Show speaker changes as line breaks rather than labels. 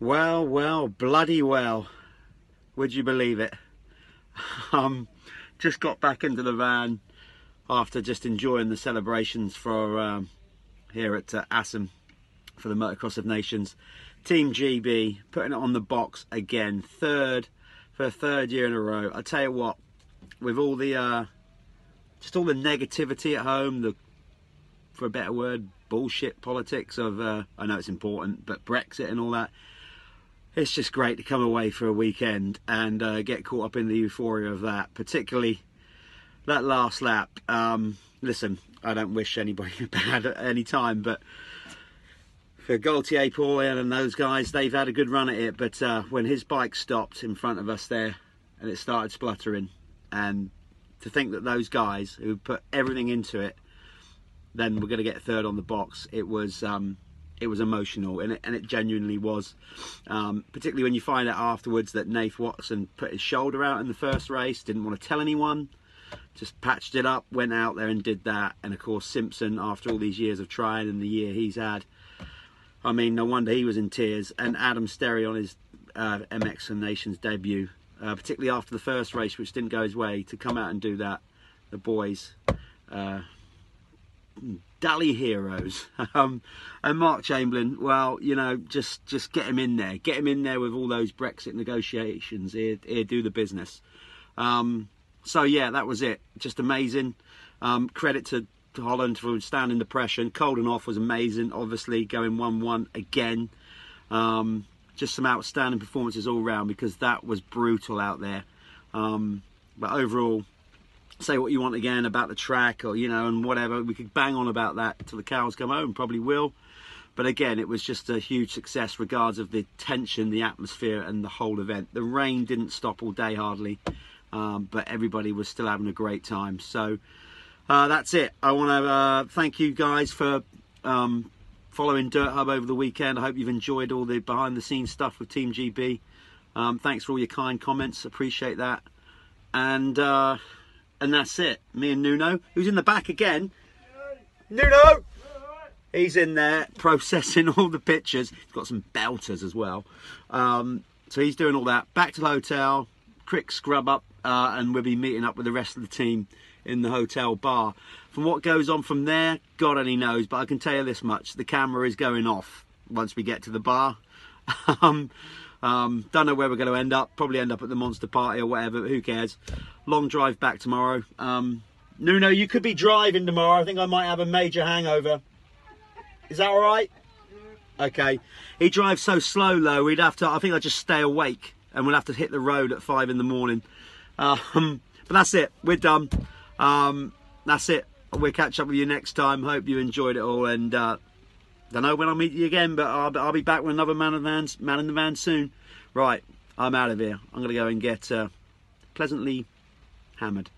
Well, well, bloody well. Would you believe it? Um, just got back into the van after just enjoying the celebrations for um, here at uh, Assen for the Motocross of Nations. Team GB putting it on the box again, third for a third year in a row. I tell you what, with all the uh, just all the negativity at home, the for a better word, bullshit politics of uh, I know it's important, but Brexit and all that it's just great to come away for a weekend and uh, get caught up in the euphoria of that, particularly that last lap. Um, listen, I don't wish anybody bad at any time, but for Gautier, Paulin, and those guys, they've had a good run at it. But uh, when his bike stopped in front of us there and it started spluttering, and to think that those guys who put everything into it then were going to get third on the box, it was. Um, it was emotional, and it, and it genuinely was. Um, particularly when you find out afterwards that Nath Watson put his shoulder out in the first race, didn't want to tell anyone, just patched it up, went out there and did that. And of course, Simpson, after all these years of trying and the year he's had, I mean, no wonder he was in tears. And Adam Sterry on his uh, MX and Nations debut, uh, particularly after the first race, which didn't go his way, to come out and do that, the boys. Uh, Dally heroes. Um, and Mark Chamberlain, well, you know, just just get him in there, get him in there with all those Brexit negotiations. Here, here do the business. Um, so yeah, that was it. Just amazing. Um, credit to, to, Holland for standing the pressure. And Coldenhoff was amazing. Obviously going one-one again. Um, just some outstanding performances all round because that was brutal out there. Um, but overall, say what you want again about the track or you know and whatever. We could bang on about that till the cows come home probably will. But again it was just a huge success regards of the tension the atmosphere and the whole event. The rain didn't stop all day hardly um, but everybody was still having a great time. So uh, that's it. I want to uh, thank you guys for um, following dirt hub over the weekend. I hope you've enjoyed all the behind the scenes stuff with team gb um, thanks for all your kind comments. Appreciate that. And uh, and that's it. Me and Nuno, who's in the back again. Nuno! He's in there processing all the pictures. He's got some belters as well. Um, so he's doing all that. Back to the hotel, quick scrub up, uh, and we'll be meeting up with the rest of the team in the hotel bar. From what goes on from there, God only knows, but I can tell you this much the camera is going off once we get to the bar. um, um, don't know where we're going to end up. Probably end up at the Monster Party or whatever, who cares? Long drive back tomorrow. Um, Nuno, you could be driving tomorrow. I think I might have a major hangover. Is that all right? Okay. He drives so slow though. We'd have to. I think I'd just stay awake, and we'll have to hit the road at five in the morning. Um, but that's it. We're done. Um, that's it. We'll catch up with you next time. Hope you enjoyed it all, and uh, don't know when I'll meet you again, but I'll, I'll be back with another man in the van, man in the van soon. Right, I'm out of here. I'm going to go and get uh, pleasantly hammered.